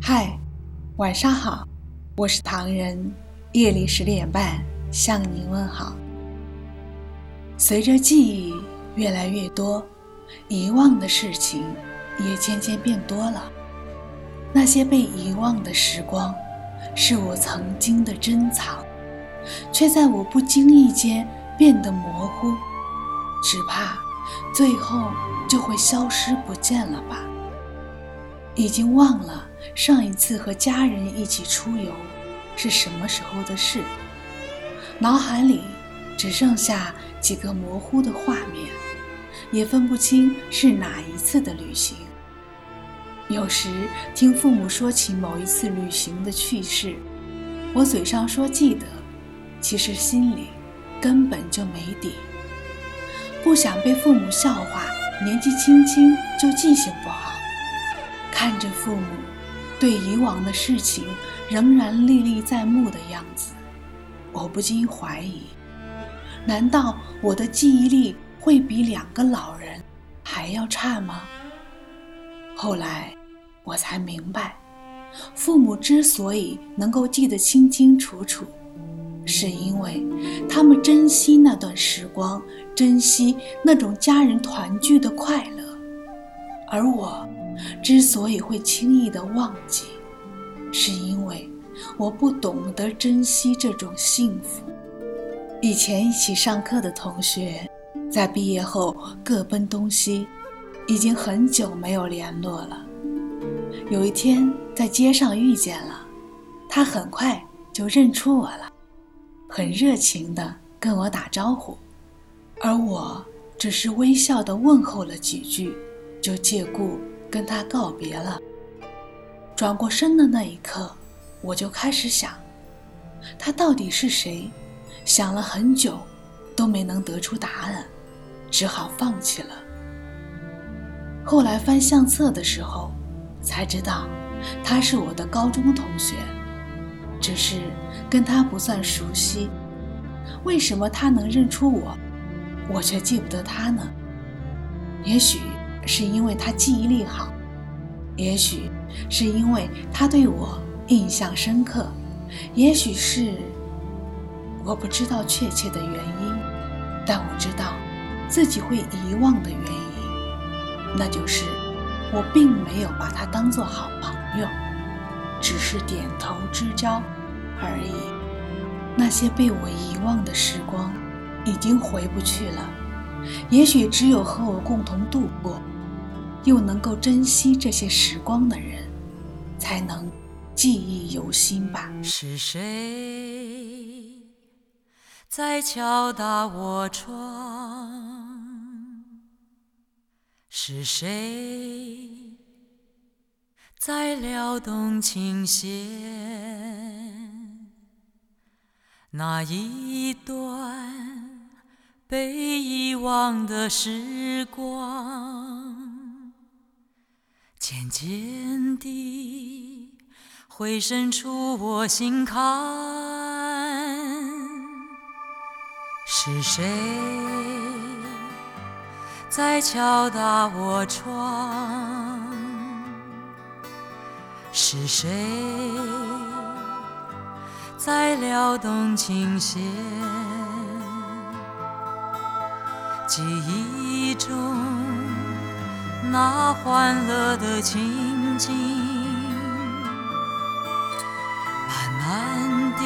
嗨，晚上好，我是唐人。夜里十点半向您问好。随着记忆越来越多，遗忘的事情也渐渐变多了。那些被遗忘的时光，是我曾经的珍藏，却在我不经意间变得模糊，只怕最后就会消失不见了吧。已经忘了上一次和家人一起出游是什么时候的事，脑海里只剩下几个模糊的画面，也分不清是哪一次的旅行。有时听父母说起某一次旅行的趣事，我嘴上说记得，其实心里根本就没底。不想被父母笑话，年纪轻轻就记性不好。看着父母对以往的事情仍然历历在目的样子，我不禁怀疑：难道我的记忆力会比两个老人还要差吗？后来我才明白，父母之所以能够记得清清楚楚，是因为他们珍惜那段时光，珍惜那种家人团聚的快乐，而我。之所以会轻易的忘记，是因为我不懂得珍惜这种幸福。以前一起上课的同学，在毕业后各奔东西，已经很久没有联络了。有一天在街上遇见了，他很快就认出我了，很热情的跟我打招呼，而我只是微笑的问候了几句，就借故。跟他告别了。转过身的那一刻，我就开始想，他到底是谁？想了很久，都没能得出答案，只好放弃了。后来翻相册的时候，才知道他是我的高中同学，只是跟他不算熟悉。为什么他能认出我，我却记不得他呢？也许……是因为他记忆力好，也许是因为他对我印象深刻，也许是我不知道确切的原因，但我知道自己会遗忘的原因，那就是我并没有把他当做好朋友，只是点头之交而已。那些被我遗忘的时光，已经回不去了，也许只有和我共同度过。又能够珍惜这些时光的人，才能记忆犹新吧。是谁在敲打我窗？是谁在撩动琴弦？那一段被遗忘的时光。渐渐地，回渗出我心坎。是谁在敲打我窗？是谁在撩动琴弦？记忆中。那欢乐的情景，慢慢地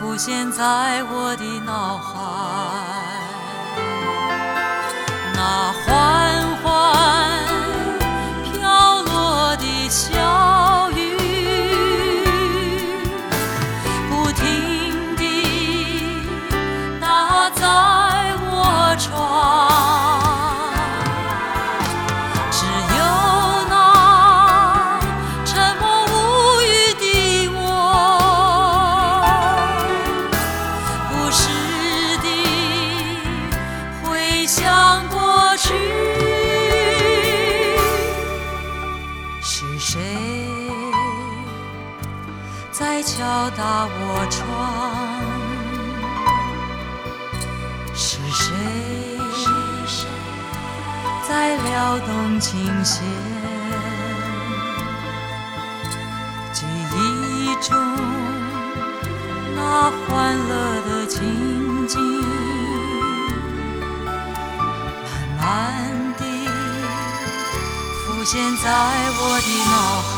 浮现在我的脑海。在敲打我窗，是谁谁在撩动琴弦？记忆中那欢乐的情景，慢慢地浮现在我的脑海。